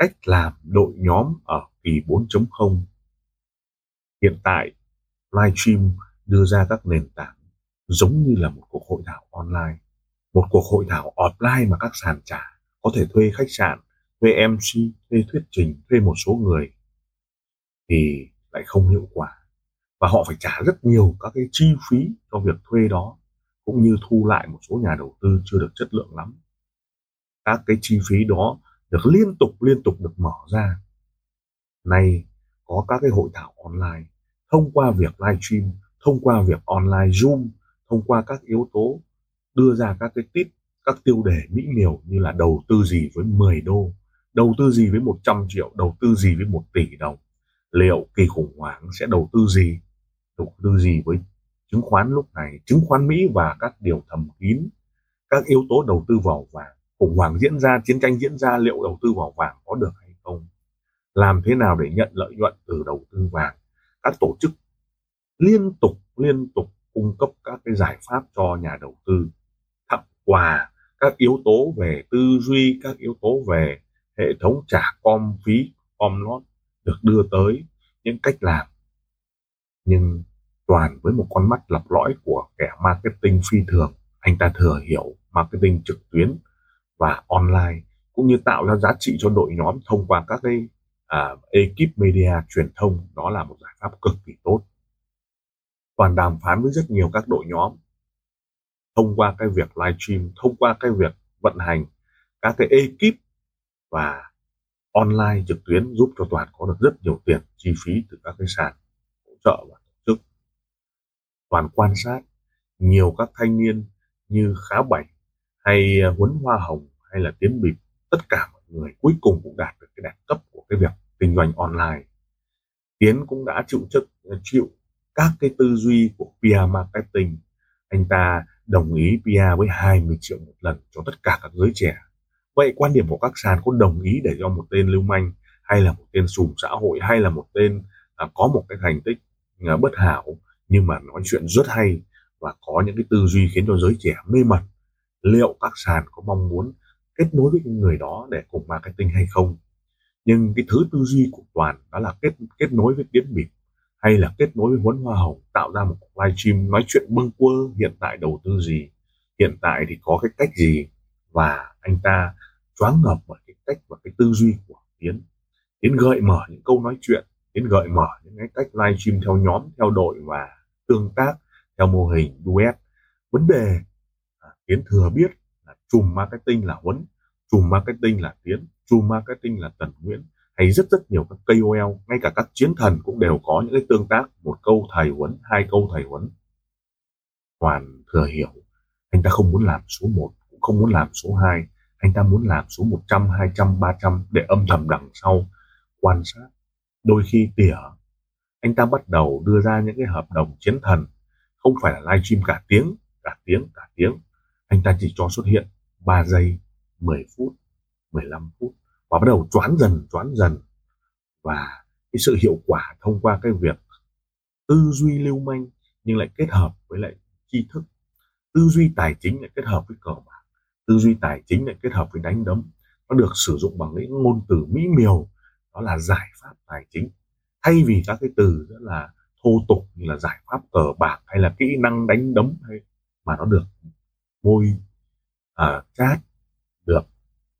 cách làm đội nhóm ở kỳ 4.0. Hiện tại, livestream đưa ra các nền tảng giống như là một cuộc hội thảo online, một cuộc hội thảo offline mà các sàn trả có thể thuê khách sạn, thuê MC, thuê thuyết trình, thuê một số người thì lại không hiệu quả và họ phải trả rất nhiều các cái chi phí cho việc thuê đó cũng như thu lại một số nhà đầu tư chưa được chất lượng lắm các cái chi phí đó được liên tục liên tục được mở ra. Nay có các cái hội thảo online thông qua việc live stream, thông qua việc online zoom thông qua các yếu tố đưa ra các cái tip các tiêu đề mỹ miều như là đầu tư gì với 10 đô đầu tư gì với 100 triệu đầu tư gì với 1 tỷ đồng liệu kỳ khủng hoảng sẽ đầu tư gì đầu tư gì với chứng khoán lúc này chứng khoán Mỹ và các điều thầm kín các yếu tố đầu tư vào vàng khủng hoảng diễn ra, chiến tranh diễn ra, liệu đầu tư vào vàng có được hay không? Làm thế nào để nhận lợi nhuận từ đầu tư vàng? Các tổ chức liên tục liên tục cung cấp các cái giải pháp cho nhà đầu tư. Tặng quà, các yếu tố về tư duy, các yếu tố về hệ thống trả com phí, com lót được đưa tới những cách làm. Nhưng toàn với một con mắt lọc lõi của kẻ marketing phi thường. Anh ta thừa hiểu marketing trực tuyến và online cũng như tạo ra giá trị cho đội nhóm thông qua các cái à, ekip media truyền thông. Đó là một giải pháp cực kỳ tốt. Toàn đàm phán với rất nhiều các đội nhóm thông qua cái việc live stream, thông qua cái việc vận hành các cái ekip và online trực tuyến giúp cho toàn có được rất nhiều tiền chi phí từ các cái sàn hỗ trợ và tổ chức. Toàn quan sát nhiều các thanh niên như khá bảy hay à, huấn hoa hồng hay là tiến bịp tất cả mọi người cuối cùng cũng đạt được cái đẳng cấp của cái việc kinh doanh online. Tiến cũng đã chịu chức chịu các cái tư duy của PR marketing. Anh ta đồng ý PR với 20 triệu một lần cho tất cả các giới trẻ. Vậy quan điểm của các sàn có đồng ý để cho một tên lưu manh hay là một tên sùm xã hội hay là một tên à, có một cái thành tích à, bất hảo nhưng mà nói chuyện rất hay và có những cái tư duy khiến cho giới trẻ mê mẩn liệu các sàn có mong muốn kết nối với những người đó để cùng marketing hay không. Nhưng cái thứ tư duy của toàn đó là kết kết nối với tiến bịp hay là kết nối với huấn hoa hồng, tạo ra một live stream nói chuyện bâng quơ hiện tại đầu tư gì, hiện tại thì có cái cách gì, và anh ta choáng ngợp bởi cái cách và cái tư duy của tiến. Tiến gợi mở những câu nói chuyện, tiến gợi mở những cái cách live stream theo nhóm, theo đội và tương tác, theo mô hình duet. Vấn đề à, tiến thừa biết chùm marketing là Huấn, chùm marketing là Tiến, chùm marketing là Tần Nguyễn hay rất rất nhiều các KOL, ngay cả các chiến thần cũng đều có những cái tương tác một câu thầy Huấn, hai câu thầy Huấn. hoàn thừa hiểu, anh ta không muốn làm số 1, cũng không muốn làm số 2, anh ta muốn làm số 100, 200, 300 để âm thầm đằng sau quan sát. Đôi khi tỉa, anh ta bắt đầu đưa ra những cái hợp đồng chiến thần, không phải là live stream cả tiếng, cả tiếng, cả tiếng. Anh ta chỉ cho xuất hiện 3 giây, 10 phút, 15 phút. Và bắt đầu choán dần choán dần. Và cái sự hiệu quả thông qua cái việc tư duy lưu manh nhưng lại kết hợp với lại tri thức. Tư duy tài chính lại kết hợp với cờ bạc. Tư duy tài chính lại kết hợp với đánh đấm. Nó được sử dụng bằng những ngôn từ mỹ miều đó là giải pháp tài chính. Thay vì các cái từ rất là thô tục như là giải pháp cờ bạc hay là kỹ năng đánh đấm hay mà nó được môi à, cát được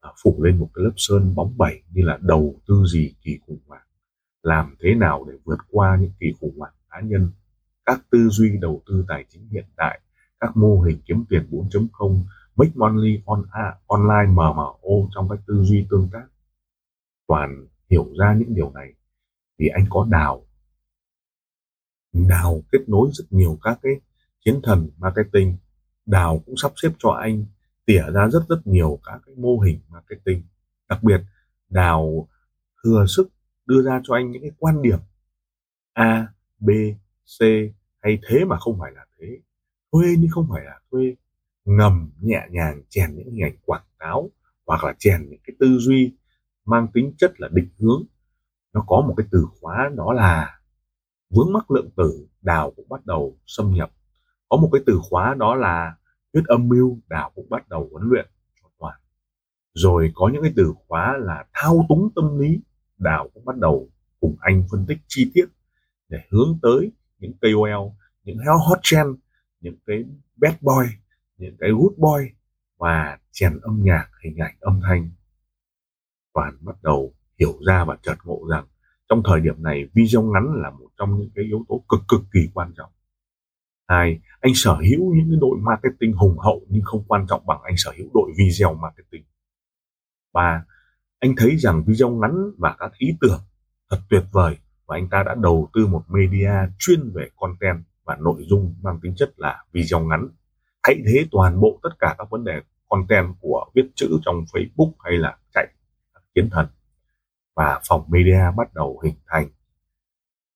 à, phủ lên một cái lớp sơn bóng bẩy như là đầu tư gì kỳ khủng hoảng. Làm thế nào để vượt qua những kỳ khủng hoảng cá nhân? Các tư duy đầu tư tài chính hiện tại các mô hình kiếm tiền 4.0 make money on a, online MMO trong các tư duy tương tác. Toàn hiểu ra những điều này thì anh có đào đào kết nối rất nhiều các cái chiến thần marketing đào cũng sắp xếp cho anh tỉa ra rất rất nhiều các cái mô hình marketing, đặc biệt đào thừa sức đưa ra cho anh những cái quan điểm a, b, c hay thế mà không phải là thế. Thuê nhưng không phải là thuê. Ngầm nhẹ nhàng chèn những hình ảnh quảng cáo hoặc là chèn những cái tư duy mang tính chất là định hướng. Nó có một cái từ khóa đó là vướng mắc lượng tử, đào cũng bắt đầu xâm nhập. Có một cái từ khóa đó là thuyết âm mưu đào cũng bắt đầu huấn luyện cho toàn. Rồi có những cái từ khóa là thao túng tâm lý đào cũng bắt đầu cùng anh phân tích chi tiết để hướng tới những KOL, những hot trend, những cái bad boy, những cái good boy và chèn âm nhạc, hình ảnh âm thanh. Toàn bắt đầu hiểu ra và chợt ngộ rằng trong thời điểm này video ngắn là một trong những cái yếu tố cực cực kỳ quan trọng hai, anh sở hữu những cái đội marketing hùng hậu nhưng không quan trọng bằng anh sở hữu đội video marketing. Ba, anh thấy rằng video ngắn và các ý tưởng thật tuyệt vời và anh ta đã đầu tư một media chuyên về content và nội dung mang tính chất là video ngắn. Thay thế toàn bộ tất cả các vấn đề content của viết chữ trong Facebook hay là chạy chiến thần. Và phòng media bắt đầu hình thành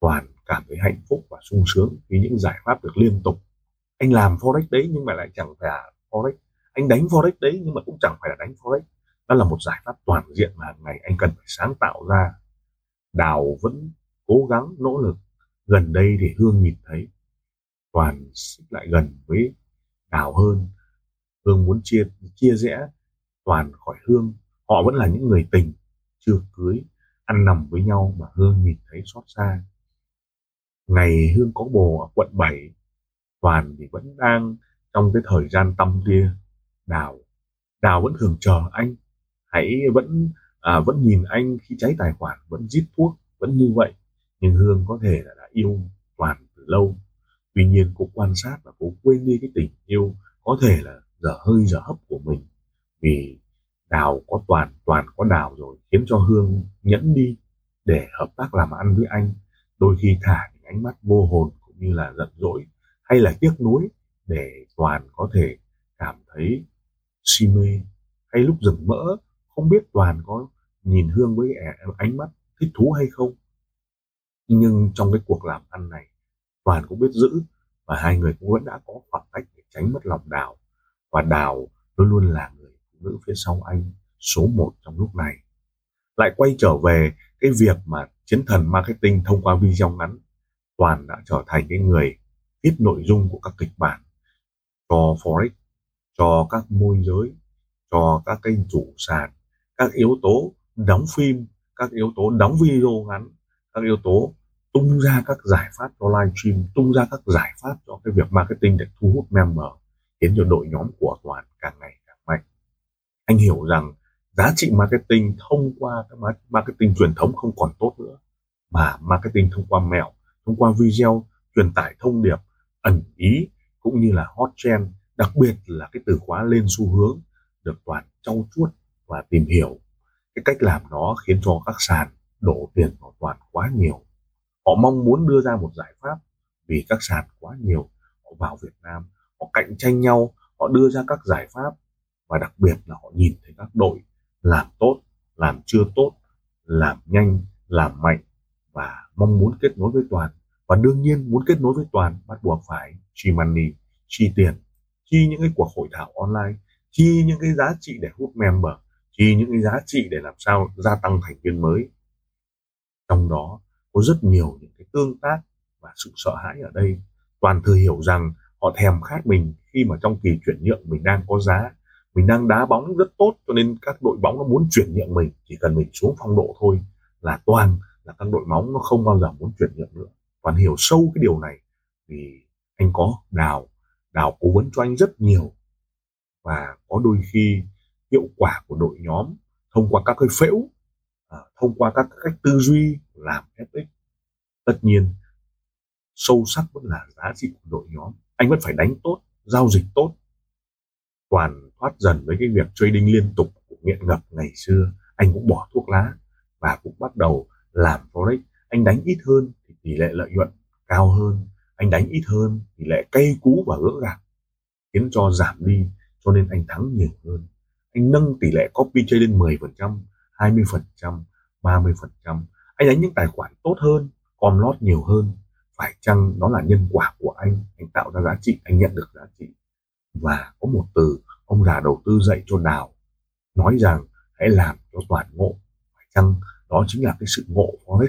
toàn cảm thấy hạnh phúc và sung sướng vì những giải pháp được liên tục. Anh làm forex đấy nhưng mà lại chẳng phải là forex. Anh đánh forex đấy nhưng mà cũng chẳng phải là đánh forex. Đó là một giải pháp toàn diện mà hàng ngày anh cần phải sáng tạo ra. Đào vẫn cố gắng, nỗ lực. Gần đây thì hương nhìn thấy toàn xích lại gần với đào hơn. Hương muốn chia chia rẽ toàn khỏi hương. Họ vẫn là những người tình, chưa cưới, ăn nằm với nhau mà hương nhìn thấy xót xa ngày hương có bồ ở quận 7 toàn thì vẫn đang trong cái thời gian tâm tia. Đào đào vẫn thường chờ anh hãy vẫn à, vẫn nhìn anh khi cháy tài khoản vẫn giết thuốc vẫn như vậy. Nhưng hương có thể là đã yêu toàn từ lâu. Tuy nhiên cô quan sát và cô quên đi cái tình yêu có thể là dở hơi dở hấp của mình. Vì đào có toàn toàn có đào rồi khiến cho hương nhẫn đi để hợp tác làm ăn với anh. Đôi khi thả ánh mắt vô hồn cũng như là giận dỗi hay là tiếc nuối để toàn có thể cảm thấy si mê. Hay lúc dừng mỡ, không biết toàn có nhìn hương với ánh mắt thích thú hay không. Nhưng trong cái cuộc làm ăn này, toàn cũng biết giữ và hai người cũng vẫn đã có khoảng cách để tránh mất lòng đào. Và đào luôn luôn là người phụ nữ phía sau anh số một trong lúc này. Lại quay trở về cái việc mà chiến thần marketing thông qua video ngắn toàn đã trở thành cái người viết nội dung của các kịch bản cho forex cho các môi giới cho các kênh chủ sàn các yếu tố đóng phim các yếu tố đóng video ngắn các yếu tố tung ra các giải pháp cho live stream, tung ra các giải pháp cho cái việc marketing để thu hút member khiến cho đội nhóm của toàn càng ngày càng mạnh. Anh hiểu rằng giá trị marketing thông qua các marketing truyền thống không còn tốt nữa mà marketing thông qua mẹo thông qua video truyền tải thông điệp, ẩn ý cũng như là hot trend, đặc biệt là cái từ khóa lên xu hướng được toàn trau chuốt và tìm hiểu. Cái cách làm đó khiến cho các sàn đổ tiền vào toàn quá nhiều. Họ mong muốn đưa ra một giải pháp vì các sàn quá nhiều, họ vào Việt Nam, họ cạnh tranh nhau, họ đưa ra các giải pháp và đặc biệt là họ nhìn thấy các đội làm tốt, làm chưa tốt, làm nhanh, làm mạnh và mong muốn kết nối với toàn và đương nhiên muốn kết nối với toàn, bắt buộc phải chi money, chi tiền, chi những cái cuộc hội thảo online, chi những cái giá trị để hút member, chi những cái giá trị để làm sao gia tăng thành viên mới. Trong đó, có rất nhiều những cái tương tác và sự sợ hãi ở đây. Toàn thừa hiểu rằng họ thèm khát mình khi mà trong kỳ chuyển nhượng mình đang có giá, mình đang đá bóng rất tốt cho nên các đội bóng nó muốn chuyển nhượng mình, chỉ cần mình xuống phong độ thôi là toàn là các đội bóng nó không bao giờ muốn chuyển nhượng nữa toàn hiểu sâu cái điều này thì anh có đào đào cố vấn cho anh rất nhiều. Và có đôi khi hiệu quả của đội nhóm thông qua các cái phễu à, thông qua các cách tư duy làm FX tất nhiên sâu sắc vẫn là giá trị của đội nhóm. Anh vẫn phải đánh tốt giao dịch tốt toàn thoát dần với cái việc trading liên tục của nghiện ngập ngày xưa. Anh cũng bỏ thuốc lá và cũng bắt đầu làm forex. Anh đánh ít hơn tỷ lệ lợi nhuận cao hơn anh đánh ít hơn tỷ lệ cây cú và gỡ gạc khiến cho giảm đi cho nên anh thắng nhiều hơn anh nâng tỷ lệ copy chơi lên 10% 20%, 30%. Anh đánh những tài khoản tốt hơn, com lót nhiều hơn. Phải chăng đó là nhân quả của anh? Anh tạo ra giá trị, anh nhận được giá trị. Và có một từ ông già đầu tư dạy cho Đào nói rằng hãy làm cho toàn ngộ. Phải chăng đó chính là cái sự ngộ Forex